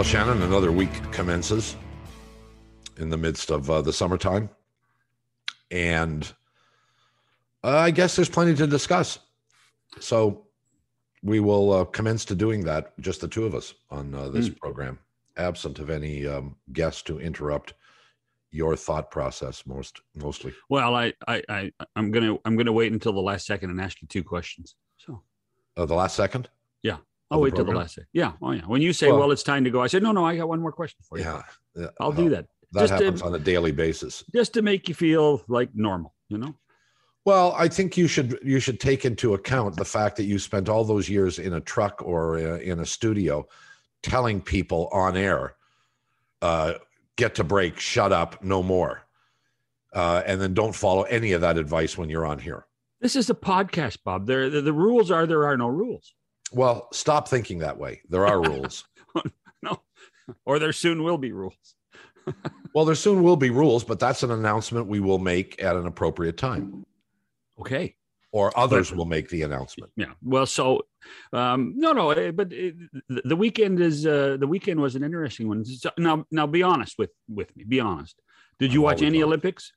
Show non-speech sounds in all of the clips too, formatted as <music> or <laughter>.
Well, Shannon, another week commences in the midst of uh, the summertime. And uh, I guess there's plenty to discuss. So we will uh, commence to doing that, just the two of us on uh, this Mm. program, absent of any um, guests to interrupt your thought process most mostly. Well, I, I, I, I'm gonna, I'm gonna wait until the last second and ask you two questions. So Uh, the last second? I'll wait till the last second. Yeah. Oh, yeah. When you say, Well- well, it's time to go, I said, no, no, I got one more question for you. Yeah. yeah. I'll Uh, do that That Just to- happens on a daily basis. just to make you feel like normal. You know. Well, I think you should you should take into account the fact that you spent all those years in a truck or uh, in a studio telling people on air, uh, "Get to break, shut up, no more," uh, and then don't follow any of that advice when you're on here. This is a podcast, Bob. There, the, the rules are there are no rules. Well, stop thinking that way. There are rules. <laughs> No, or there soon will be rules. <laughs> well, there soon will be rules, but that's an announcement we will make at an appropriate time, Okay. or others will make the announcement. Yeah. Well, so um, no, no, eh, but it, the the weekend is uh, the weekend was an interesting one. So, now, now, be honest with with me. Be honest. Did you I'm watch any honest. Olympics?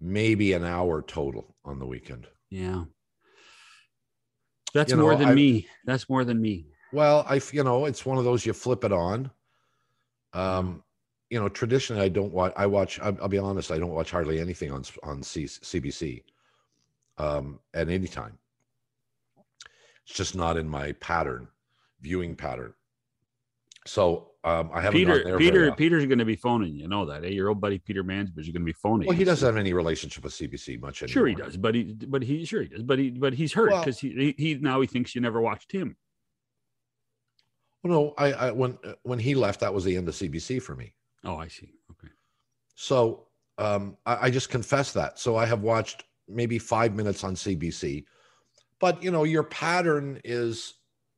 Maybe an hour total on the weekend. Yeah. That's You know, more than I- me. That's more than me. Well, I you know it's one of those you flip it on. Um, you know, traditionally I don't watch. I watch. I'll, I'll be honest. I don't watch hardly anything on on C, CBC um, at any time. It's just not in my pattern, viewing pattern. So um, I haven't. Peter, there Peter. Peter's going to be phoning. You know that. Eh? Your old buddy Peter Mansbridge is going to be phoning. Well, he doesn't have any relationship with CBC much anymore. Sure, he does, but he, but he, sure he does, but he, but he's hurt Well- because he, he, he now he thinks you never watched him. Well, no, I, I when when he left, that was the end of CBC for me. Oh, I see. Okay. So um, I, I just confess that. So I have watched maybe five minutes on CBC, but you know, your pattern is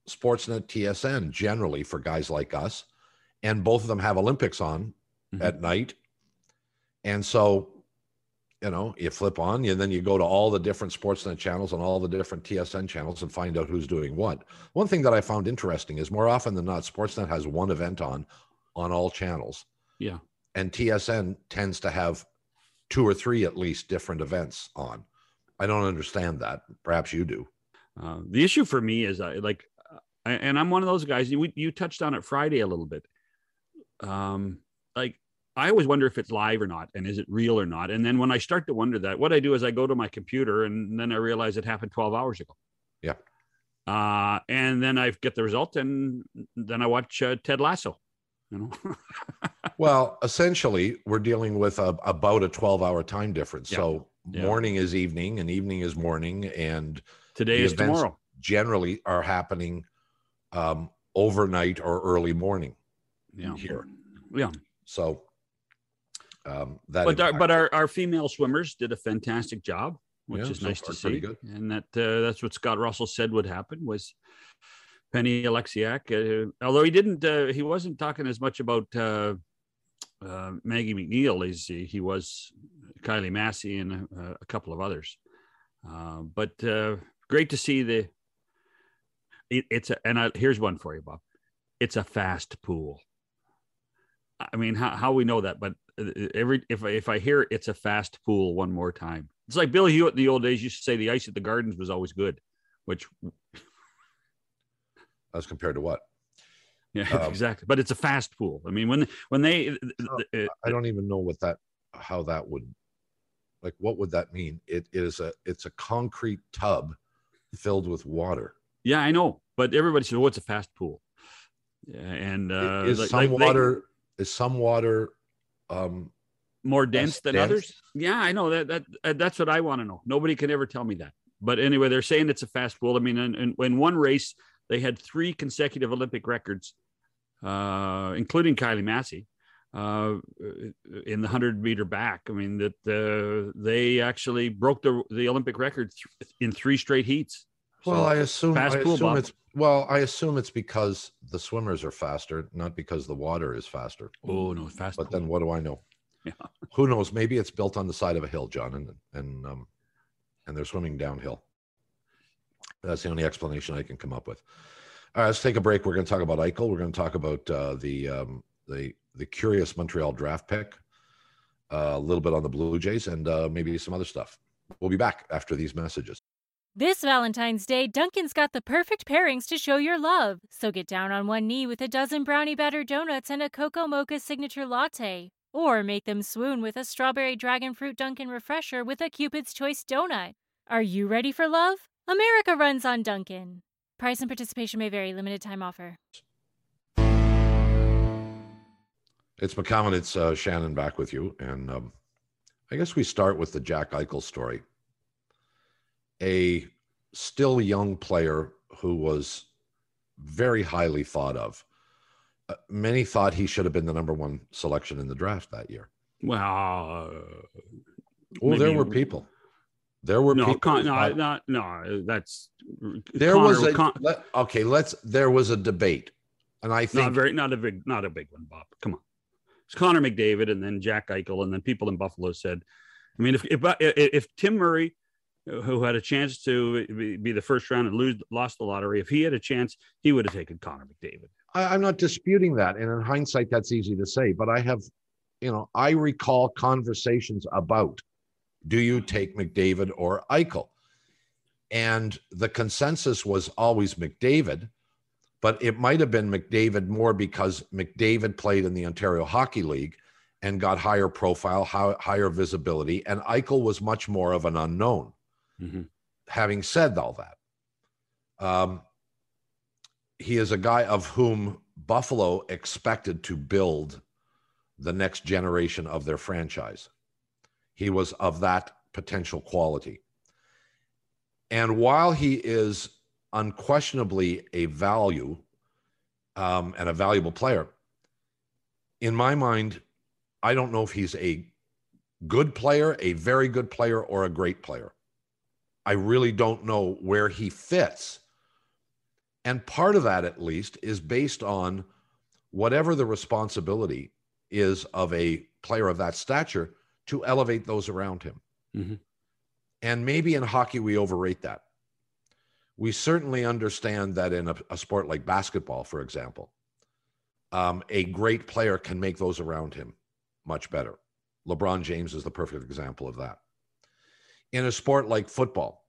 Sportsnet TSN generally for guys like us, and both of them have Olympics on Mhm. at night, and so you know you flip on, and then you go to all the different Sportsnet channels and all the different TSN channels and find out who's doing what. One thing that I found interesting is more often than not, Sportsnet has one event on on all channels Yeah. and TSN tends to have two or three at least different events on. I don't understand that. Perhaps you do. Uh, the issue for me is I like, uh, and I'm one of those guys. You you touched on it Friday a little bit. Um, like I always wonder if it's live or not, and is it real or not. And then when I start to wonder that, what I do is I go to my computer, and then I realize it happened 12 hours ago. Yeah. Uh, and then I get the result, and then I watch uh, Ted Lasso. You know. <laughs> Well, essentially, we're dealing with a, about a 12 hour time difference. Yeah. So Yeah. morning is evening and evening is morning. And Today is tomorrow. generally are happening um, overnight or early morning Yeah. here. Yeah. So um, that but our, but our, our female swimmers did a fantastic job, which Yeah, is nice to see. And that uh, that's what Scott Russell said would happen was Penny Oleksiak. Uh, although he didn't, uh, he wasn't talking as much about uh, uh, Maggie Mac Neil as he, he was Kylie Masse and uh, a couple of others. But uh, great to see the. It, it's a, and I, here's one for you, Bob. It's a fast pool. I mean, how, how we know that, but uh, every if I, if I hear it's a fast pool one more time, it's like Billy Hewitt in the old days used to say the ice at the Gardens was always good, which <laughs> as compared to what? yeah, Um, <laughs> exactly. But it's a fast pool. I mean, when when they uh, I don't even know what that how that would like what would that mean? It is a it's a concrete tub filled with water. yeah, I know, but everybody says, "Oh, it's a fast pool," yeah, and uh, is like- some like they- water is some water um more dense than dense? others. Yeah, I know that that uh, that's what I want to know. Nobody can ever tell me that. But anyway, they're saying it's a fast pool. I mean, in, in, in one race, they had three consecutive Olympic records, uh, including Kylie Masse, uh, in the hundred meter back. I mean that uh, they actually broke the the Olympic record th- in three straight heats. Well So- I assume I assume it's well I assume it's because the swimmers are faster, not because the water is faster. oh no, fast. But pool. then what do I know? <laughs> Yeah. Who knows? Maybe it's built on the side of a hill, John, and and um and they're swimming downhill. That's the only explanation I can come up with. All right, let's take a break. We're going to talk about Eichel. We're going to talk about uh, the um, the the curious Montreal draft pick, uh, a little bit on the Blue Jays, and uh, maybe some other stuff. We'll be back after these messages. This Valentine's Day, Dunkin's got the perfect pairings to show your love. So get down on one knee with a dozen brownie batter donuts and a cocoa mocha signature latte. Or make them swoon with a strawberry dragon fruit Dunkin' refresher with a Cupid's Choice donut. Are you ready for love? America runs on Dunkin'. Price and participation may vary. Limited time offer. It's McCown. It's uh, Shannon back with you. And um, I guess we start with the Jack Eichel story. A still young player who was very highly thought of. Uh, many thought he should have been the number one selection in the draft that year. Well, well, there were people. There were no, people. Con, no, no, no, that's there Connor, was a Con, let, okay. Let's. There was a debate, and I think not very, not a big, not a big one, Bob. Come on, it's Connor McDavid, and then Jack Eichel, and then people in Buffalo said, I mean, if if if Tim Murray, who had a chance to be the first round and lose lost the lottery, if he had a chance, he would have taken Connor McDavid. I, I'm not disputing that, and in hindsight, that's easy to say. But I have, you know, I recall conversations about do you take McDavid or Eichel? And the consensus was always McDavid, but it might have been McDavid more because McDavid played in the Ontario Hockey League and got higher profile, higher visibility, and Eichel was much more of an unknown. Mm-hmm. Having said all that, um, he is a guy of whom Buffalo expected to build the next generation of their franchise. He was of that potential quality. And while he is unquestionably a value um, and a valuable player, in my mind, I don't know if he's a good player, a very good player, or a great player. I really don't know where he fits. And part of that, at least, is based on whatever the responsibility is of a player of that stature to elevate those around him. Mm-hmm. And maybe in hockey, we overrate that. We certainly understand that in a, a sport like basketball, for example, um, a great player can make those around him much better. LeBron James is the perfect example of that. In a sport like football,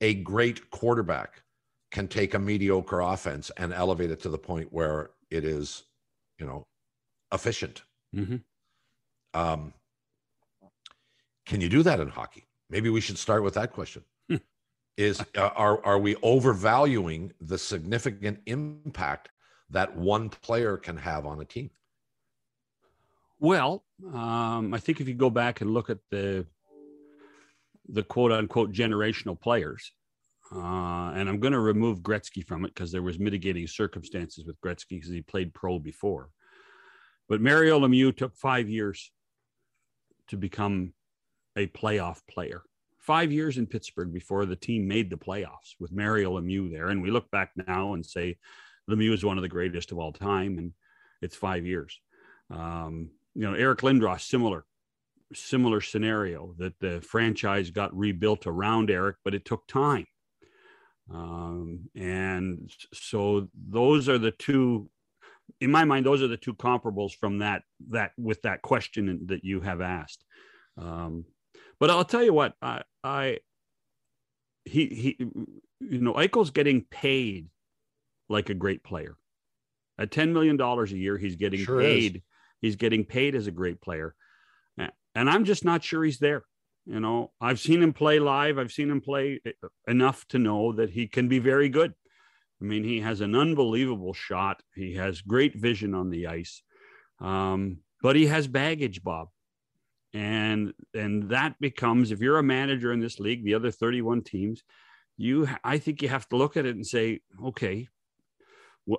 a great quarterback can take a mediocre offense and elevate it to the point where it is, you know, efficient. Mm-hmm. Um, can you do that in hockey? Maybe we should start with that question. Hmm. Is uh, are are we overvaluing the significant impact that one player can have on a team? Well, um, I think if you go back and look at the the quote unquote generational players, uh, and I'm going to remove Gretzky from it because there was mitigating circumstances with Gretzky because he played pro before. But Mario Lemieux took five years to become a playoff player. Five years in Pittsburgh before the team made the playoffs with Mario Lemieux there. And we look back now and say Lemieux is one of the greatest of all time, and it's five years. Um, you know, Eric Lindros, similar, similar scenario that the franchise got rebuilt around Eric, but it took time. Um, and so those are the two in my mind those are the two comparables from that that with that question that you have asked um, but I'll tell you what, I, I he he you know Eichel's getting paid like a great player. At ten million dollars a year, he's getting sure paid. Is. He's getting paid as a great player, and I'm just not sure he's there. You know, I've seen him play live. I've seen him play enough to know that he can be very good. I mean, he has an unbelievable shot. He has great vision on the ice, um, but he has baggage, Bob and and that becomes if you're a manager in this league the other 31 teams you i think you have to look at it and say okay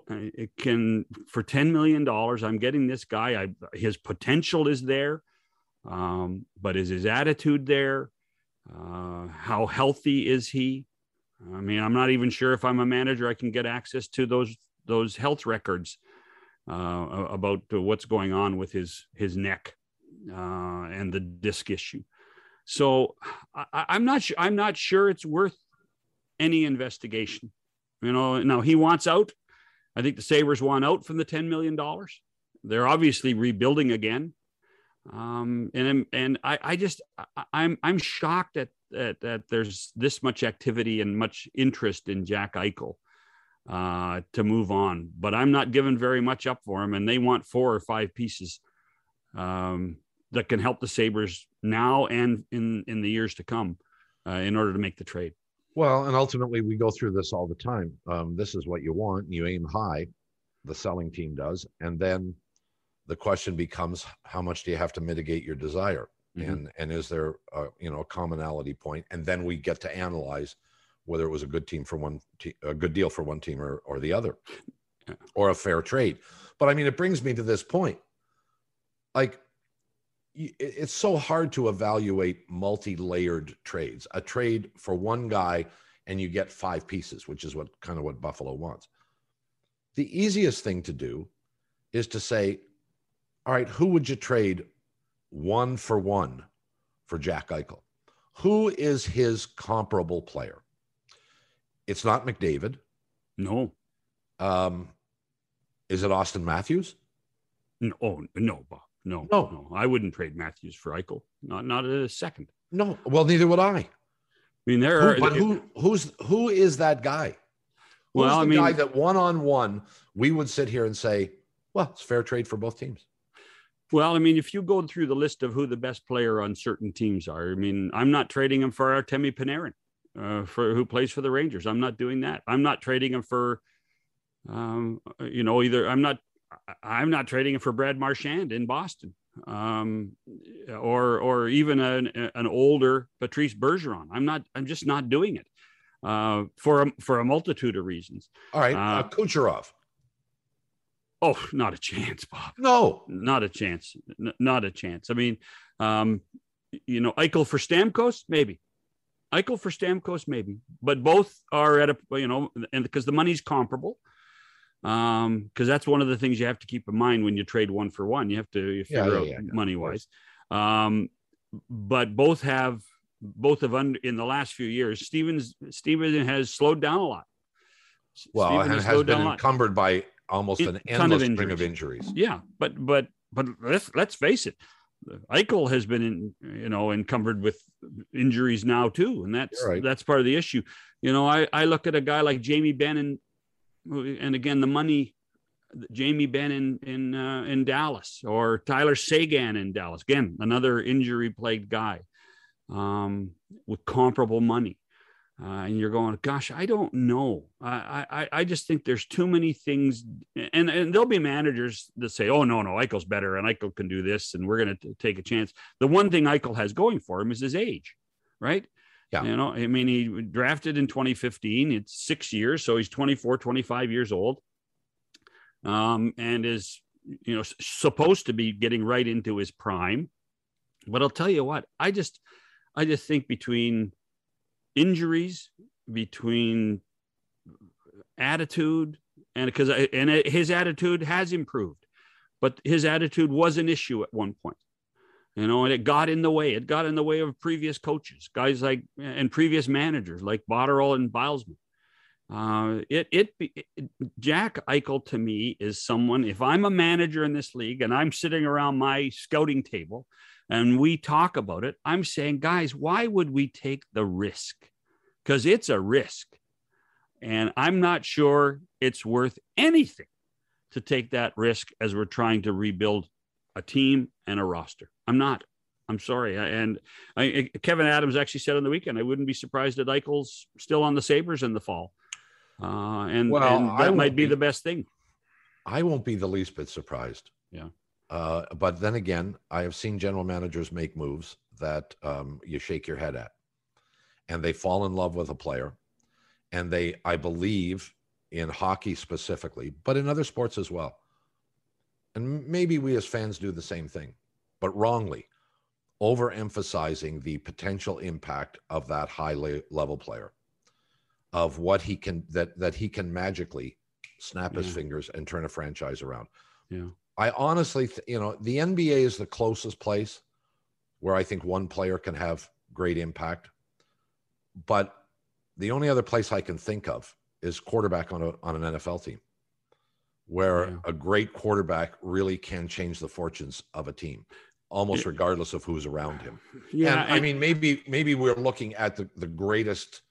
it can for 10 million dollars i'm getting this guy I, his potential is there um, but is his attitude there uh, how healthy is he i mean i'm not even sure if i'm a manager i can get access to those those health records uh, about what's going on with his his neck uh, and the disc issue. So I, I'm not sure. I'm not sure it's worth any investigation. You know, now he wants out. I think the Sabres want out from the $10 million. They're obviously rebuilding again. Um, and and I, I just I'm I'm shocked at that that there's this much activity and much interest in Jack Eichel uh, to move on. But I'm not giving very much up for him, and they want four or five pieces um, that can help the Sabres now and in in the years to come uh, in order to make the trade. Well, and ultimately, we go through this all the time. Um, this is what you want. and You aim high, the selling team does, and then the question becomes, how much do you have to mitigate your desire, mm-hmm. and and is there a, you know a commonality point? And then we get to analyze whether it was a good team for one, te- a good deal for one team or or the other, or a fair trade. But I mean, it brings me to this point, like it's so hard to evaluate multi-layered trades. A trade for one guy and you get five pieces, which is what kind of what Buffalo wants. The easiest thing to do is to say, all right, who would you trade one for one for Jack Eichel? Who is his comparable player? It's not McDavid. No. Um, is it Auston Matthews? No, oh, no, Bob. No, no, no. I wouldn't trade Matthews for Eichel. Not not a second. No. Well, neither would I. I mean, there who, are. But who who's who is that guy? Who's well, the I mean, guy that one on one we would sit here and say, well, it's fair trade for both teams. Well, I mean, if you go through the list of who the best player on certain teams are, I mean, I'm not trading him for Artemi Panarin, uh, for who plays for the Rangers. I'm not doing that. I'm not trading him for, um, you know, either I'm not I'm not trading it for Brad Marchand in Boston, um, or or even an, an older Patrice Bergeron. I'm not. I'm just not doing it uh, for a, for a multitude of reasons. All right, uh, uh, Kucherov. Oh, not a chance, Bob. No, not a chance. N- not a chance. I mean, um, you know, Eichel for Stamkos, maybe. Eichel for Stamkos, maybe. But both are at a you know, and because the money's comparable um because that's one of the things you have to keep in mind when you trade one for one you have to figure yeah, yeah, out yeah, money wise um but both have both have under in the last few years stevens steven has slowed down a lot well Steven has, has been encumbered by almost an endless of string of injuries. yeah but but but let's let's face it. Eichel has been in, you know, encumbered with injuries now too, and that's right. that's part of the issue. You know, I I look at a guy like Jamie Benn and again the money Jamie Benn in in uh, in Dallas or Tyler Seguin in Dallas. Again another injury plagued guy um, with comparable money uh, and you're going gosh I don't know I, I I just think there's too many things and and there'll be managers that say oh no no Eichel's better and Eichel can do this and we're going to take a chance the one thing Eichel has going for him is his age right yeah. You know, I mean, he drafted in 2015. It's six years. So he's 24, 25 years old. Um, and is, you know, supposed to be getting right into his prime. But I'll tell you what, I just, I just think between injuries, between attitude, and because and his attitude has improved, but his attitude was an issue at one point you know, and it got in the way. It got in the way of previous coaches, guys like and previous managers like Botterill and Bylsma. Uh, it, it, it Jack Eichel to me is someone. If I'm a manager in this league and I'm sitting around my scouting table and we talk about it, I'm saying, guys, why would we take the risk? Because it's a risk, and I'm not sure it's worth anything to take that risk as we're trying to rebuild a team and a roster. I'm not. I'm sorry. And I, Kevyn Adams actually said on the weekend, I wouldn't be surprised that Eichel's still on the Sabres in the fall. Uh, and, well, and that might be, be, the best thing. I won't be the least bit surprised. Yeah. Uh, but then again, I have seen general managers make moves that um, you shake your head at, and they fall in love with a player, and they, I believe, in hockey specifically, but in other sports as well, and maybe we as fans do the same thing, but wrongly, overemphasizing the potential impact of that high level player, of what he can that that he can magically snap yeah. his fingers and turn a franchise around. Yeah. I honestly, th- you know, the NBA is the closest place where I think one player can have great impact. But the only other place I can think of is quarterback on a on an NFL team. where Yeah. a great quarterback really can change the fortunes of a team, almost regardless of who's around him. Yeah, and, I mean, maybe maybe we're looking at the, the greatest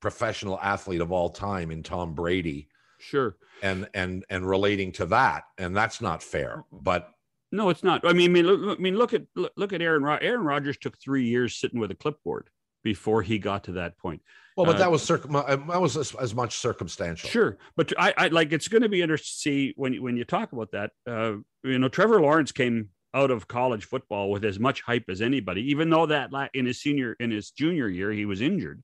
professional athlete of all time in Tom Brady sure. and and and relating to that, and that's not fair. But No, it's not. I mean, I mean, look, I mean, look at look, at Aaron. Rod- Aaron Rodgers took three years sitting with a clipboard before he got to that point. well, but Uh, that was circum that was as, as much circumstantial. Sure, but I, I like it's going to be interesting to see when you- when you talk about that. Uh, you know, Trevor Lawrence came out of college football with as much hype as anybody, even though that in his senior in his junior year he was injured.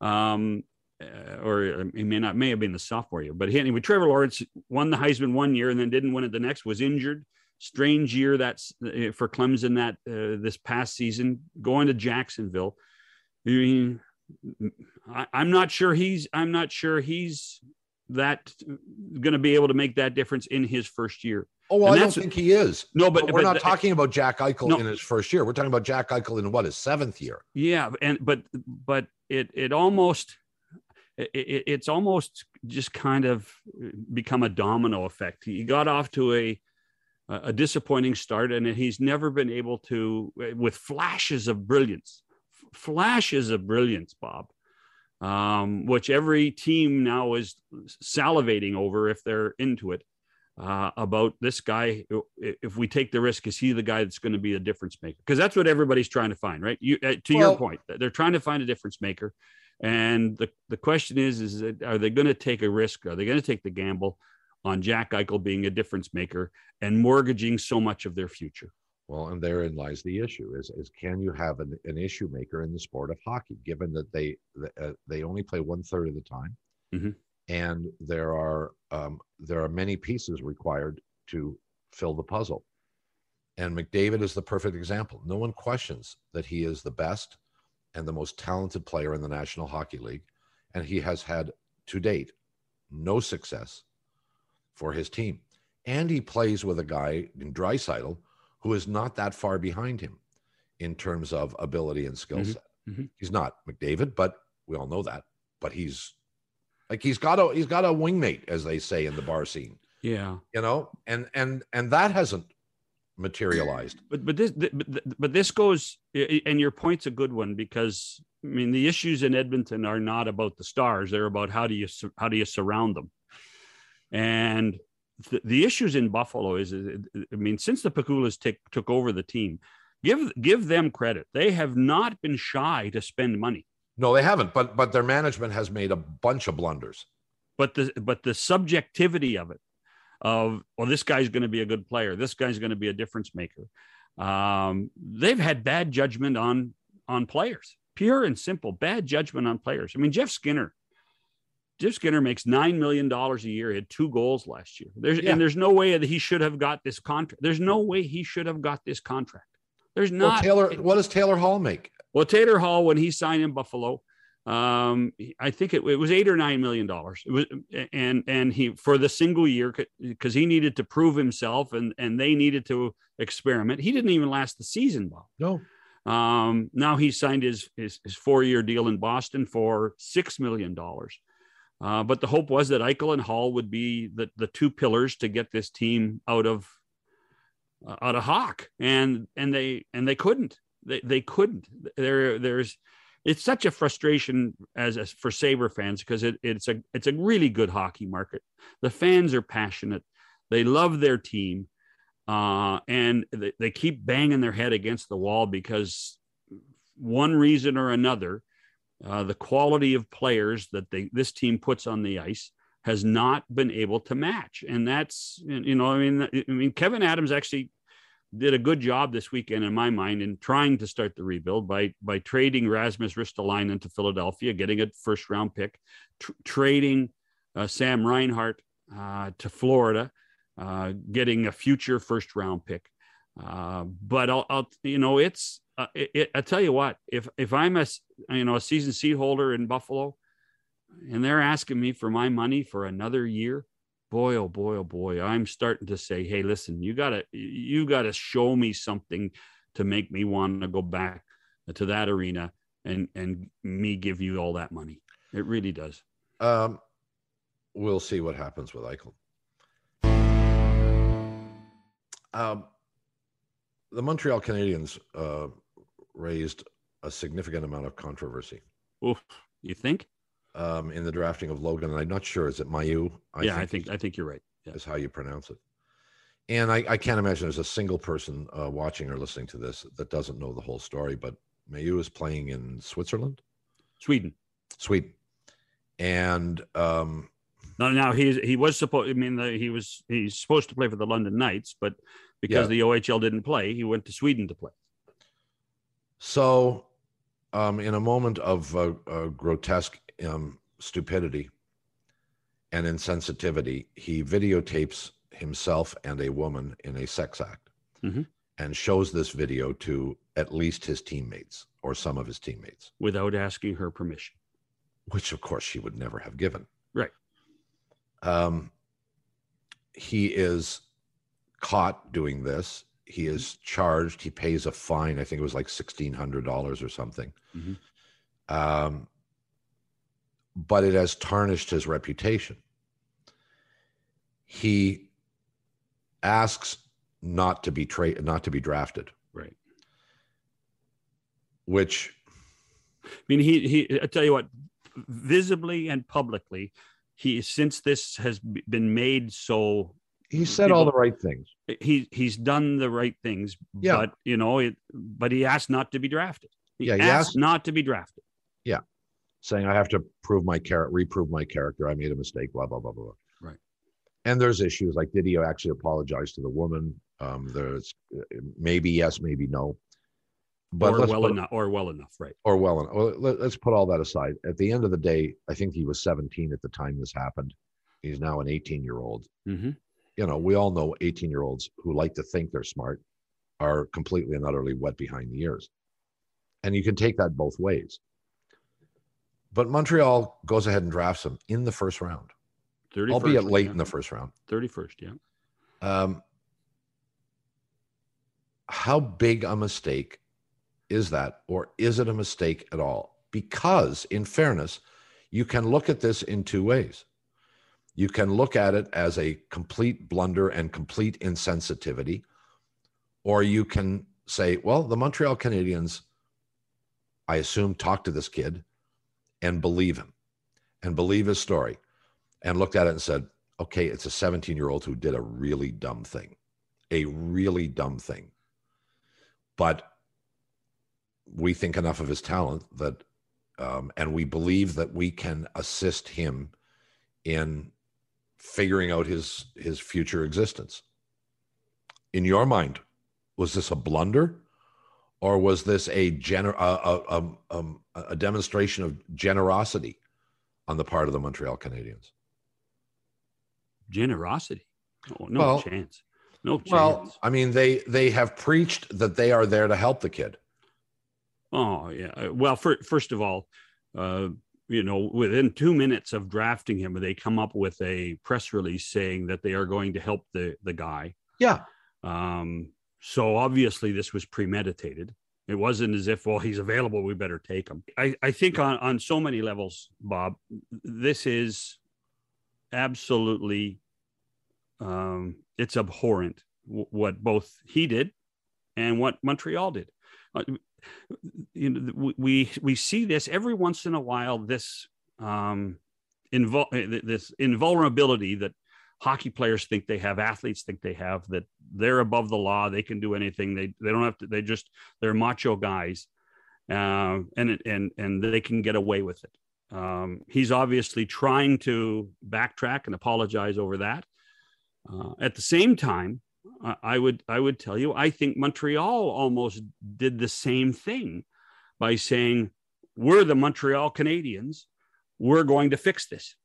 Um, uh, or he may not may have been the sophomore year, but he, anyway, Trevor Lawrence won the Heisman one year and then didn't win it the next. Was injured. Strange year that's uh, for Clemson that uh, this past season going to Jacksonville. I mean, I, I'm not sure he's I'm not sure he's that going to be able to make that difference in his first year. Oh, well, And I don't think he is. No, But, but, we're but not talking about Jack Eichel No. in his first year. We're talking about Jack Eichel in what his seventh year. Yeah, and but but it it almost it, it, it's almost just kind of become a domino effect. He got off to a a disappointing start, and he's never been able to with flashes of brilliance, flashes of brilliance, Bob. Um, which every team now is salivating over if they're into it. Uh, about this guy, if we take the risk, is he the guy that's going to be a difference maker? Because that's what everybody's trying to find, right? You, uh, to Well- your point, they're trying to find a difference maker, and the the question is, is that, are they going to take a risk? Are they going to take the gamble on Jack Eichel being a difference maker and mortgaging so much of their future? Well, and therein lies the issue: is is can you have an, an issue maker in the sport of hockey, given that they uh, they only play one third of the time, Mhm. and there are um, there are many pieces required to fill the puzzle. And McDavid is the perfect example. No one questions that he is the best and the most talented player in the National Hockey League, and he has had to date no success for his team. And he plays with a guy in Draisaitl who is not that far behind him in terms of ability and skill Mhm. set. Mhm. He's not McDavid, but we all know that. But he's like he's got a he's got a wingmate, as they say in the bar scene, Yeah, you know, and and and that hasn't materialized. but but this but, but this goes and your point's a good one because I mean the issues in Edmonton are not about the stars; they're about how do you how do you surround them, and the, the issues in Buffalo is I mean since the Pegulas take, took over the team, give give them credit; they have not been shy to spend money. No, they haven't. But but their management has made a bunch of blunders. but the but the subjectivity of it of well this guy's going to be a good player. This guy's going to be a difference maker. Um, they've had bad judgment on on players pure and simple bad judgment on players. I mean jeff skinner jeff skinner makes nine million dollars a year. He had two goals last year. There's Yeah. and there's no way that he should have got this contract. There's no way he should have got this contract. There's Well, not Taylor, what does Taylor Hall make? well, Taylor Hall, when he signed in Buffalo, um, I think it, it was eight or nine million dollars. It was, and and he for the single year because he needed to prove himself, and and they needed to experiment. He didn't even last the season, Bob. No. Um, now he signed his his, his four year deal in Boston for six million dollars. Uh, but the hope was that Eichel and Hall would be the, the two pillars to get this team out of uh, out of Hawk, and and they and they couldn't. They they couldn't. There there's it's such a frustration as, as for Saber fans because it, it's a it's a really good hockey market. The fans are passionate. They love their team, uh, and they, they keep banging their head against the wall because one reason or another, uh, the quality of players that they this team puts on the ice has not been able to match, and that's you know I mean I mean Kevyn Adams actually did a good job this weekend in my mind in trying to start the rebuild by by trading Rasmus Ristolainen to Philadelphia, getting a first round pick, tr- trading uh, Sam Reinhart uh, to Florida, uh, getting a future first round pick. Uh, but I'll, I'll, you know, it's, uh, it, it, I tell you what, if, if I'm a you know, a season seat holder in Buffalo and they're asking me for my money for another year, boy, oh boy, oh boy, I'm starting to say, Hey, listen, you gotta, you gotta show me something to make me want to go back to that arena and, and me give you all that money. It really does. Um, we'll see what happens with Eichel. Um, the Montreal Canadiens uh, raised a significant amount of controversy Oof, you think? Um, in the drafting of Logan, and I'm not sure is it Mailloux? yeah, I think I think you're right. Yeah. is how you pronounce it. And I, I can't imagine there's a single person uh, watching or listening to this that doesn't know the whole story. But Mailloux is playing in Switzerland, Sweden. Sweden, and um, No, now he he was supposed. I mean, the, he was he's supposed to play for the London Knights, but because the OHL didn't play, he went to Sweden to play. So, um, in a moment of uh, uh, grotesque um, stupidity and insensitivity, he videotapes himself and a woman in a sex act Mhm. and shows this video to at least his teammates or some of his teammates, without asking her permission. which of course she would never have given. Right. Um, he is caught doing this. He is charged. He pays a fine. I think it was like sixteen hundred dollars or something. Mhm. Um, but it has tarnished his reputation. He asks not to be tra- not to be drafted, Right. which I mean, he he. I tell you what, visibly and publicly, he since this has been made so he said all the right things. he he's done the right things. Yeah. But you know, it, but he asked not to be drafted. He, Yeah, he asked, asked- not to be drafted. Saying I have to prove my character, reprove my character. I made a mistake, blah, blah, blah, blah. Right. And there's issues like, did he actually apologize to the woman? Um, there's uh, maybe yes, maybe no. But or well put- enough. Or well enough. Right. or well, enough. well let, us put all that aside. At the end of the day, I think he was 17 at the time this happened. He's now an 18 year old. hmm You know, we all know 18 year olds who like to think they're smart are completely and utterly wet behind the ears. And you can take that both ways. But Montreal goes ahead and drafts him in the first round, Thirty. albeit late in the first round. thirty first. Yeah. Um, how big a mistake is that, or is it a mistake at all? Because, in fairness, you can look at this in two ways. You can look at it as a complete blunder and complete insensitivity, or you can say, well, the Montreal Canadiens, I assume, talked to this kid and believe him and believe his story and looked at it and said, okay, it's a 17 year old who did a really dumb thing, a really dumb thing. But we think enough of his talent that, um, and we believe that we can assist him in figuring out his his future existence. In your mind, was this a blunder, or was this a gener- a, a, a, um, a demonstration of generosity on the part of the Montreal Canadiens? Generosity. Oh, no Well- chance. No chance. Well, I mean, they they have preached that they are there to help the kid. Oh yeah. Uh, Well, for, first of all, uh, you know, within two minutes of drafting him, they come up with a press release saying that they are going to help the the guy. Yeah, Um, so obviously this was premeditated. It wasn't as if, well, he's available, we better take him. I, I think on on so many levels, Bob, this is absolutely um, it's abhorrent what both he did and what Montreal did. Uh, you know, we- we we see this every once in a while. This um, invul- uh, this invulnerability that hockey players think they have, athletes think they have, that they're above the law, they can do anything. They they don't have to. They just they're macho guys, uh, and and and they can get away with it. Um, he's obviously trying to backtrack and apologize over that. Uh, at the same time, I I would I would tell you I think Montreal almost did the same thing by saying we're the Montreal Canadiens, we're going to fix this.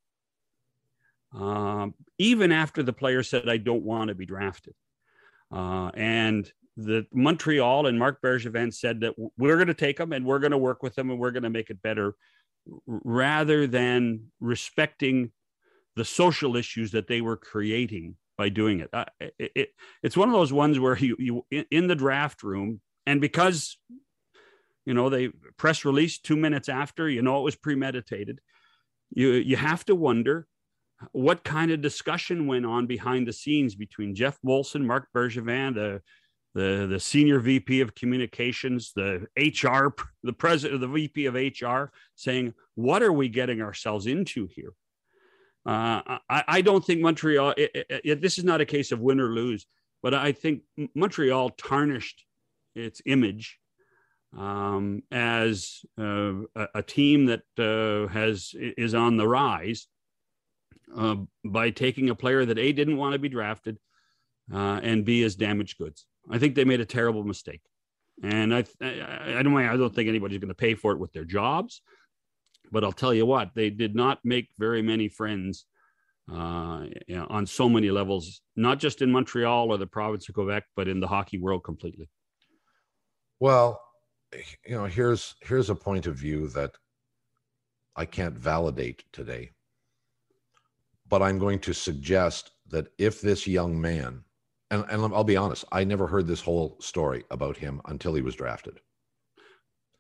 Um, even after the player said I don't want to be drafted, uh, and the Montreal and Marc Bergevin said that we're going to take them and we're going to work with them and we're going to make it better, rather than respecting the social issues that they were creating by doing it. Uh, it, it it's one of those ones where you you in, in the draft room, and because you know they press release two minutes after, you know it was premeditated. You you have to wonder what kind of discussion went on behind the scenes between Geoff Molson, Marc Bergevin, the the the senior VP of communications, the HR, the president, the VP of HR, saying, "What are we getting ourselves into here?" Uh, I, I, don't think Montreal. It, it, it, this is not a case of win or lose, but I think Montreal tarnished its image um, as uh, a, a, team that uh, has is on the rise uh, by taking a player that a didn't want to be drafted uh, and b is damaged goods. I think they made a terrible mistake, and I I, I don't I don't think anybody's going to pay for it with their jobs, but I'll tell you what they did not make very many friends. Uh, you know, on so many levels, not just in Montreal or the province of Quebec, but in the hockey world completely. Well, you know, here's here's a point of view that I can't validate today. But I'm going to suggest that if this young man, and, and I'll be honest, I never heard this whole story about him until he was drafted.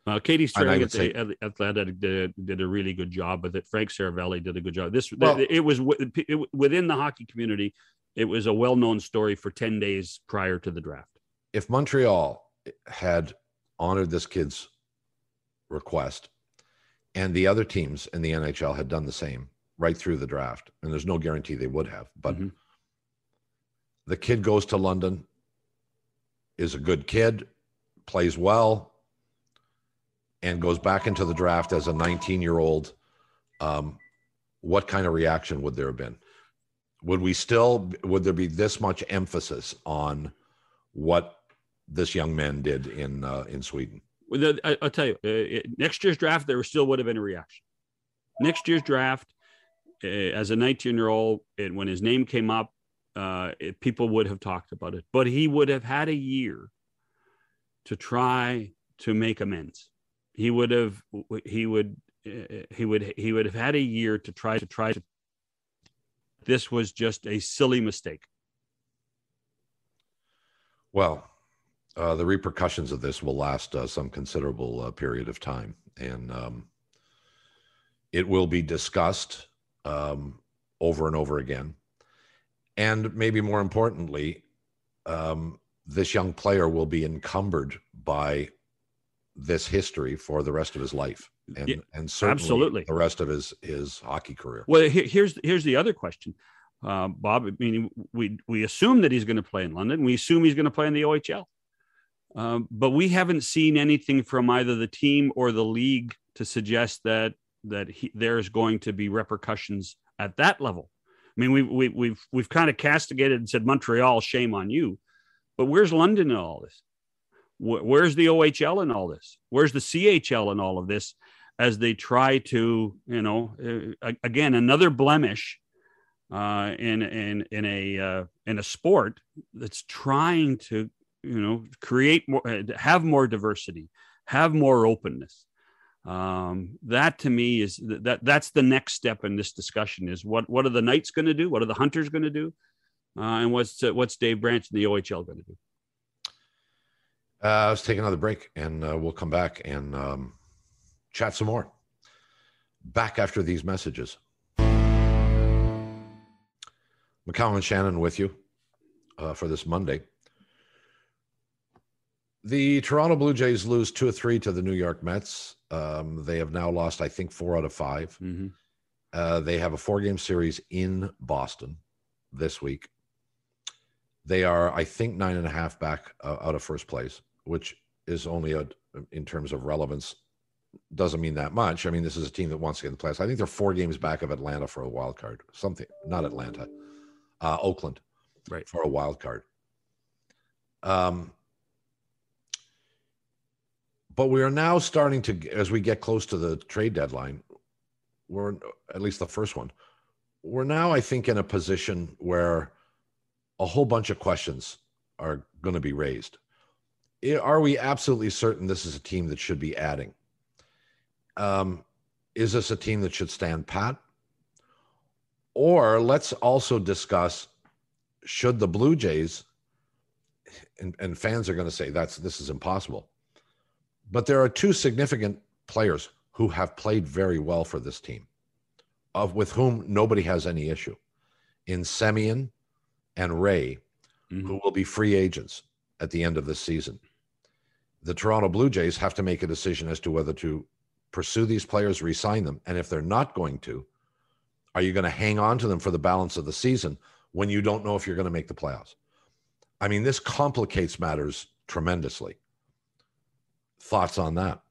Uh, Katie Strang at say, Atlanta did, did, a really good job with it. Frank Seravalli did a good job. This well, it was it, within the hockey community. It was a well-known story for ten days prior to the draft. If Montreal had honored this kid's request, and the other teams in the NHL had done the same right through the draft. And there's no guarantee they would have, but mm-hmm. the kid goes to London, is a good kid, plays well, and goes back into the draft as a 19 year old. Um, what kind of reaction would there have been? Would we still, would there be this much emphasis on what this young man did in uh, in Sweden. Well, I, will tell you, uh, next year's draft there still would have been a reaction. Next year's draft, as a 19 year old, and when his name came up, uh, it, people would have talked about it. But he would have had a year to try to make amends. He would have. He would. Uh, he would. He would have had a year to try to try to. This was just a silly mistake. Well, uh, the repercussions of this will last uh, some considerable uh, period of time, and um, it will be discussed um, over and over again. And maybe more importantly, um, this young player will be encumbered by this history for the rest of his life, and yeah, and certainly absolutely. the rest of his his hockey career. Well, here's here's the other question. Uh, Bob, I mean, we we assume that he's going to play in London. We assume he's going to play in the OHL. Um, but we haven't seen anything from either the team or the league to suggest that that he, there's going to be repercussions at that level. I mean, we, we, we've we've kind of castigated and said Montreal, shame on you, but where's London in all this? Where's the OHL in all this? Where's the CHL in all of this? As they try to, you know, uh, again another blemish uh, in in in a uh, in a sport that's trying to you know create more uh, have more diversity have more openness um, that to me is that that's the next step in this discussion is what what are the knights going to do? What are the hunters going to do? Uh, and what's uh, what's dave branch and the ohl going to do? Uh, let's take another break and uh, we'll come back and um, chat some more. Back after these messages. Mccown and shannon with you uh, for this monday the Toronto Blue Jays lose two or three to the New York Mets. Um, they have now lost, I think, four out of 5 mm-hmm. uh, they have a four game series in Boston this week. They are, I think, nine and a half back uh, out of first place, which is only a, in terms of relevance, doesn't mean that much. I mean, this is a team that wants to get in the playoffs. I think they're four games back of Atlanta for a wild card. Something, not Atlanta, uh, Oakland, right, for a wild card. Um, but we are now starting to, as we get close to the trade deadline, we're at least the first one. We're now, I think, in a position where a whole bunch of questions are going to be raised. Are we absolutely certain this is a team that should be adding? Um, is this a team that should stand pat? Or let's also discuss should the Blue Jays, and, and fans are going to say that's this is impossible. But there are two significant players who have played very well for this team. of with whom nobody has any issue in Semien and Ray, Mhm. who will be free agents at the end of this season. The Toronto Blue Jays have to make a decision as to whether to pursue these players, re-sign them, and if they're not going to, are you going to hang on to them for the balance of the season when you don't know if you're going to make the playoffs? I mean, this complicates matters tremendously. Thoughts on that?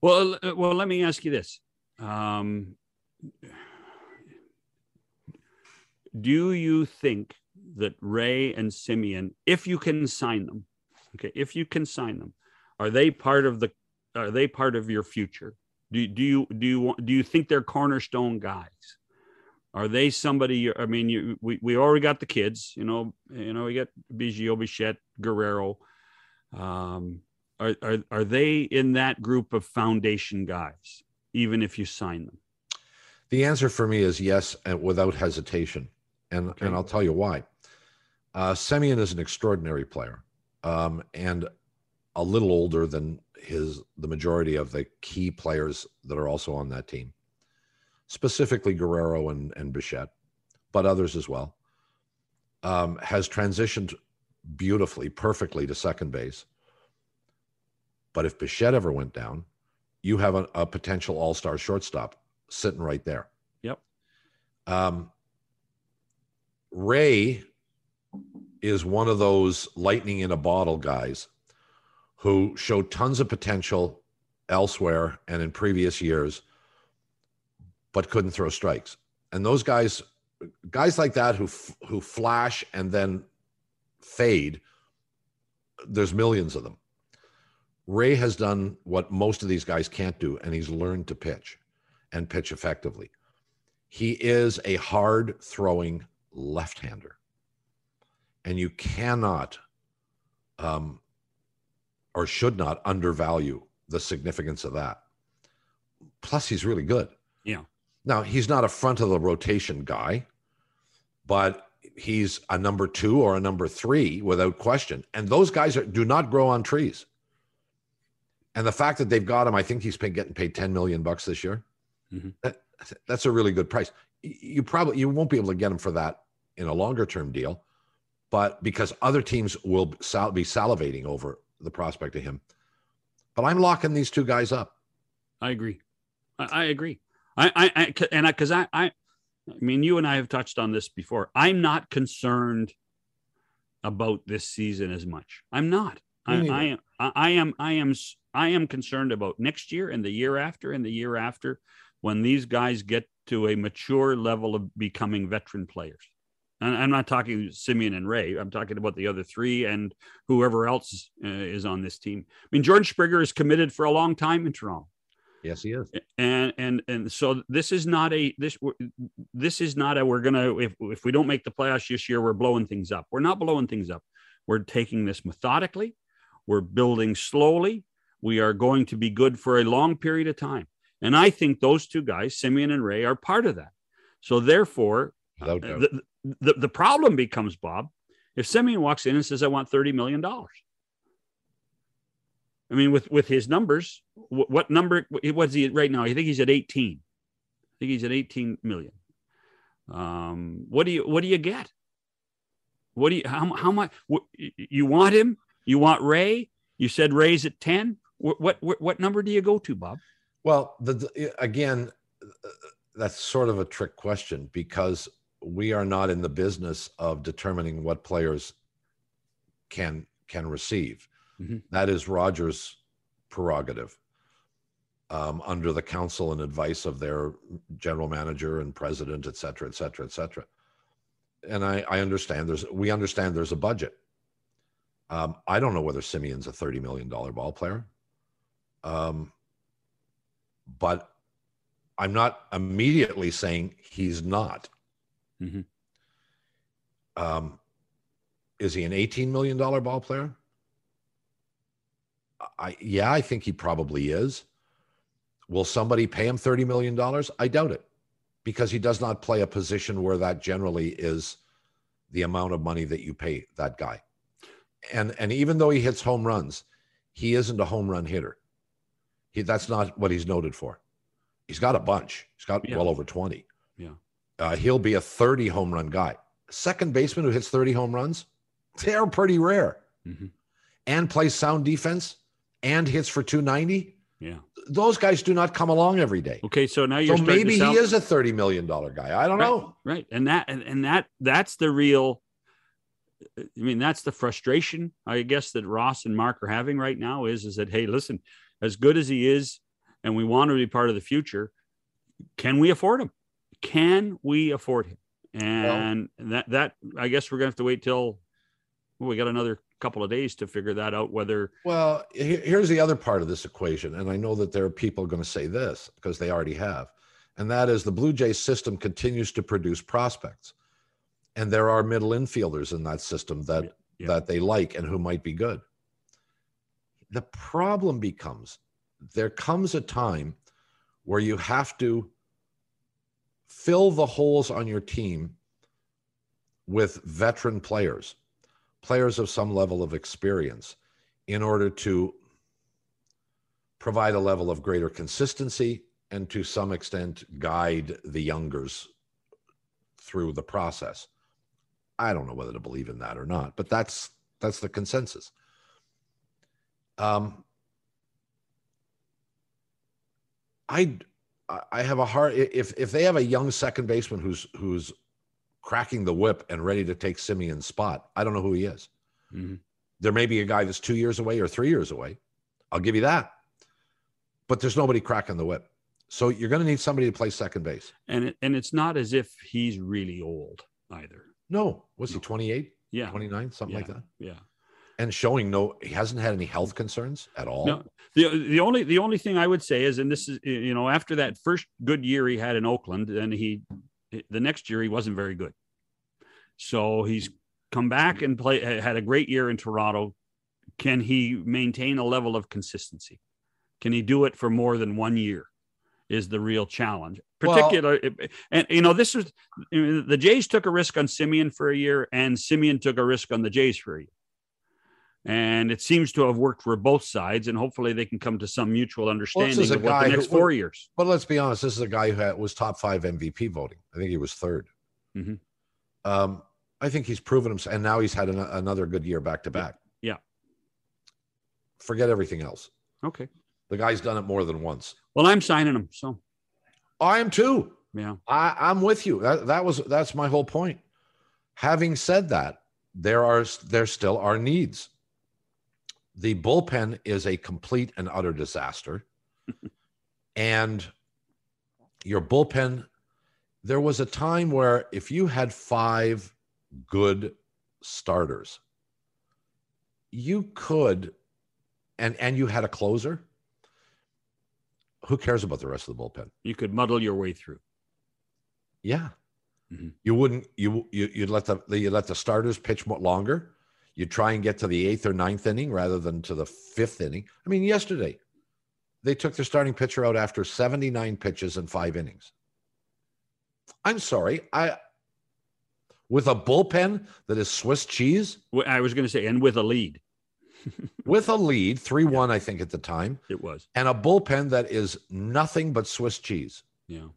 Well, uh, well, let me ask you this: um, Do you think that Ray and Semien, if you can sign them, okay, if you can sign them, are they part of the? Are they part of your future? Do, do you do you want, do you think they're cornerstone guys? Are they somebody? I mean, you we, we already got the kids. You know, you know, we got Biggio, Bichette, Guerrero. Um, are, are are they in that group of foundation guys? Even if you sign them, The answer for me is yes, and without hesitation. And Okay. and I'll tell you why. Uh, Semien is an extraordinary player, um, and a little older than his the majority of the key players that are also on that team, specifically Guerrero and and Bichette, but others as well. Um, has transitioned beautifully, perfectly to second base. But if Bichette ever went down, you have a, a potential all star shortstop sitting right there. Yep. Um, Ray is one of those lightning in a bottle guys who showed tons of potential elsewhere and in previous years, but couldn't throw strikes. And those guys, guys like that who who flash and then fade, there's millions of them. Ray has done what most of these guys can't do, and he's learned to pitch and pitch effectively. He is a hard throwing left hander. And you cannot um, or should not undervalue the significance of that. Plus, he's really good. Yeah. Now, he's not a front of the rotation guy, but he's a number two or a number three without question. And those guys are, do not grow on trees. And the fact that they've got him, I think he's been getting paid 10 million bucks this year. Mhm. That, that's a really good price. You probably you won't be able to get him for that in a longer term deal, but because other teams will sal- be salivating over the prospect of him. But I'm locking these two guys up. I agree. I, I agree. I, I, I and I, because I, I, I mean, you and I have touched on this before. I'm not concerned about this season as much. I'm not. I. I, am- I, am. I am. I am concerned about next year and the year after and the year after when these guys get to a mature level of becoming veteran players. And I'm not talking Semien and Ray. I'm talking about the other three and whoever else uh, is on this team. I mean, Jordan Springer is committed for a long time in Toronto Yes, he is. and and and so this is not a this this is not a we're gonna if if we don't make the playoffs this year we're blowing things up we're not blowing things up we're taking this methodically we're building slowly we are going to be good for a long period of time and i think those two guys semien and ray are part of that so therefore Without the, the, the problem becomes bob if semien walks in and says i want 30 million dollars I mean, with with his numbers, what, what number? What's he right now? I think he's at 18. I think he's at 18 million. Um, what do you what do you get? What do you how how much? You want him? You want Ray? You said Ray's at 10. What what what, what number do you go to, Bob? Well, the, again, that's sort of a trick question because we are not in the business of determining what players can can receive. Mhm. That is Rogers' prerogative um, under the counsel and advice of their general manager and president, et cetera, et cetera, et cetera. And I, I understand there's we understand there's a budget. Um, I don't know whether Semien's a thirty million dollar ball player. Um, but I'm not immediately saying he's not. Mhm. Um, is he an $18 million ball player? I yeah, I think he probably is. Will somebody pay him $30 million? I doubt it because he does not play a position where that generally is the amount of money that you pay that guy. And and even though he hits home runs, he isn't a home run hitter. He, that's not what he's noted for. He's got a bunch. He's got Yeah. well over 20. Yeah. Uh, he'll be a 30 home run guy. Second baseman who hits 30 home runs, they're pretty rare. Mhm. And plays sound defense and hits for 290. Yeah. Those guys do not come along every day. Okay. So now you're So maybe he is a $30 million guy. I don't Right. know. right, and that and, and that that's the real. I mean, that's the frustration I guess that Ross and Mark are having right now is is that hey, listen, as good as he is, and we want to be part of the future, can we afford him? Can we afford him? And that that I guess we're gonna have to wait till well, we got another couple of days to figure that out. Whether Well, here's the other part of this equation. And I know that there are people going to say this because they already have. And that is the Blue Jays system continues to produce prospects. And there are middle infielders in that system that Yeah. that they like and who might be good. The problem becomes there comes a time where you have to fill the holes on your team with veteran players, players of some level of experience, in order to provide a level of greater consistency and to some extent guide the youngers through the process. I don't know whether to believe in that or not, but that's that's the consensus. Um, I I have a hard if if they have a young second baseman who's who's cracking the whip and ready to take Semien's spot, I don't know who he is. Mhm. There may be a guy that's two years away or three years away. I'll give you that. But there's nobody cracking the whip. So you're going to need somebody to play second base. and it, and it's not as if he's really old either. No, was he No. 28, Yeah. 29, something like that? Yeah. And showing no, he hasn't had any health concerns at all. No, the the only the only thing I would say is, and this is you know after that first good year he had in Oakland, then he the next year he wasn't very good. So he's come back and play had a great year in Toronto. Can he maintain a level of consistency? Can he do it for more than one year? Is the real challenge. Well- and you know this was the Jays took a risk on Semien for a year, and Semien took a risk on the Jays for a year and it seems to have worked for both sides and hopefully they can come to some mutual understanding a of what the who- next four years But let's be honest, this is a guy who had, was top five MVP voting. I think he was 3rd Mhm. Um, I think he's proven himself, and now he's had an, another good year back to back. Yeah. Forget everything else. okay The guy's done it more than once. well i'm signing him so I am too. yeah I, I'm with you. That, that was that's my whole point. Having said that, there are there still are needs. The bullpen is a complete and utter disaster, <laughs> and your bullpen. There was a time where if you had five good starters, you could, and and you had a closer. Who cares about the rest of the bullpen? you could muddle your way through Yeah. Mhm. You wouldn't you you you'd let the you let the starters pitch longer. You'd try and get to the eighth or ninth inning rather than to the fifth inning. I mean, yesterday they took their starting pitcher out after 79 pitches and five innings. I'm sorry. I with a bullpen that is Swiss cheese i was going to say and with a lead with a lead, 3-1, I think, at the time, it was and a bullpen that is nothing but Swiss cheese. yeah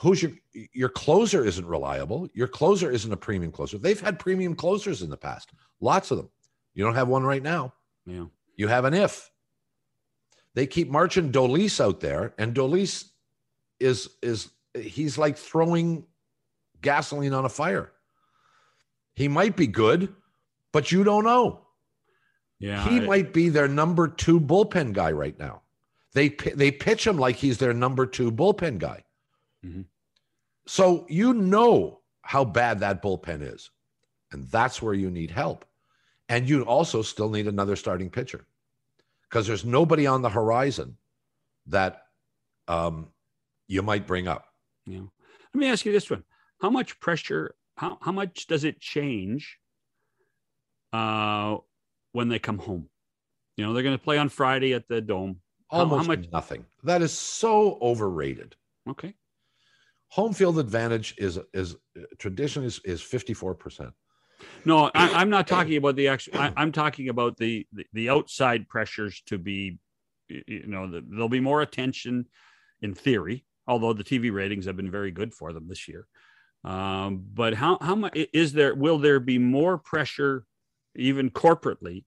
who's your your closer isn't reliable. Your closer isn't a premium closer. They've had premium closers in the past, lots of them. You don't have one right now. yeah You have an if. They keep marching Dolis out there, and Dolis is is he's like throwing gasoline on a fire. He might be good, but you don't know. Yeah he I- might be their number two bullpen guy right now. They they pitch him like he's their number two bullpen guy. Mhm. So you know how bad that bullpen is, and that's where you need help. And you also still need another starting pitcher because there's nobody on the horizon that um, you might bring up. yeah let me ask you this one how much pressure how, how much does it change uh when they come home you know they're going to play on friday at the dome How- how Almost much- nothing. That is so overrated. okay Home field advantage is is tradition is is fifty four percent. No, I, I'm not talking about the actual. I, I'm talking about the, the the outside pressures to be, you know, the, there'll be more attention, in theory, although the TV ratings have been very good for them this year. Um, but how how much is there? Will there be more pressure, even corporately,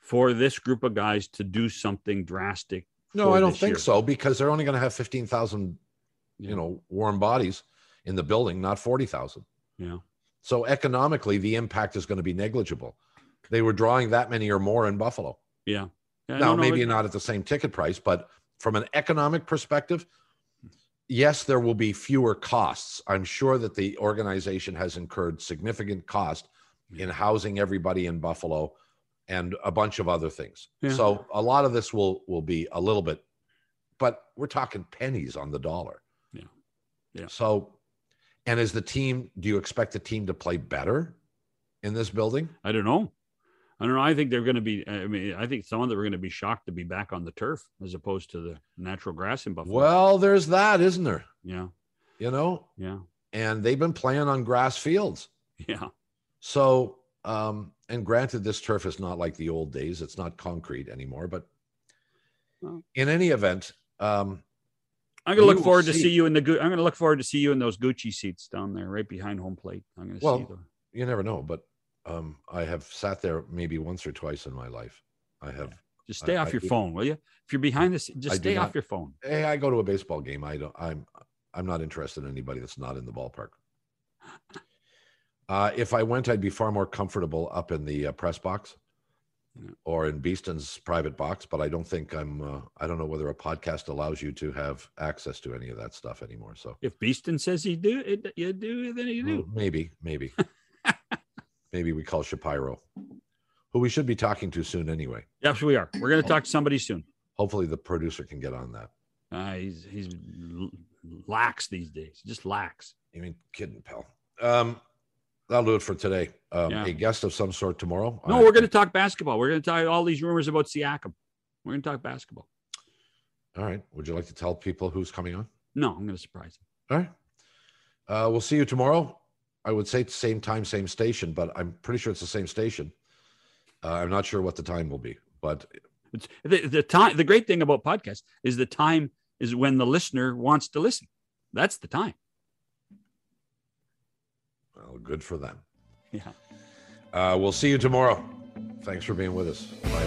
for this group of guys to do something drastic? No, I don't think year? so because they're only going to have 15,000, you know, warm bodies in the building, not 40,000. Yeah, So economically, the impact is going to be negligible. They were drawing that many or more in Buffalo. yeah. Yeah, now, no, no, maybe not at the same ticket price, but from an economic perspective, yes, there will be fewer costs. I'm sure that the organization has incurred significant cost in housing everybody in Buffalo and a bunch of other things. Yeah. So a lot of this will will be a little bit, but we're talking pennies on the dollar. Yeah. Yeah. So, and is the team? Do you expect the team to play better in this building? I don't know. I don't know. I think they're going to be. I mean, I think some of them are going to be shocked to be back on the turf as opposed to the natural grass in Buffalo. Well, there's that, isn't there? yeah, You know, yeah, and they've been playing on grass fields. yeah, So, um, and granted, this turf is not like the old days; it's not concrete anymore. But Well. in any event, um, I'm going to look will forward to see. see you in the. I'm going to look forward to see you in those Gucci seats down there, right behind home plate. I'm going to Well, see the. you never know. But um, I have sat there maybe once or twice in my life. I have. Just stay I- off I your do- phone, will you? If you're behind this, I just do stay off not- your phone. Hey, I go to a baseball game. I don't. I'm. I'm not interested in anybody that's not in the ballpark. Uh, if I went, I'd be far more comfortable up in the uh, press box Yeah. or in Beeston's private box. But I don't think I'm. Uh, I don't know whether a podcast allows you to have access to any of that stuff anymore. So If Beeston says he do, it, you do, then you do. maybe, maybe, <laughs> maybe we call Shapiro, who we should be talking to soon anyway. Yes, we are. We're going to talk to somebody soon. Hopefully, the producer can get on that. Uh, he's he's lax these days, just lax. You mean kidding, pal? Um, that'll do it for today. Um, Yeah. A guest of some sort tomorrow. No, I- we're going to talk basketball. We're going to talk all these rumors about Siakam. We're going to talk basketball. All right. Would you like to tell people who's coming on? No, I'm going to surprise him. All right. Uh, we'll see you tomorrow. I would say same time, same station, but I'm pretty sure it's the same station. Uh, I'm not sure what the time will be, but It's, the, the time. The great thing about podcasts is the time is when the listener wants to listen. That's the time. Well, good for them. Yeah. Uh, we'll see you tomorrow. Thanks for being with us. Bye,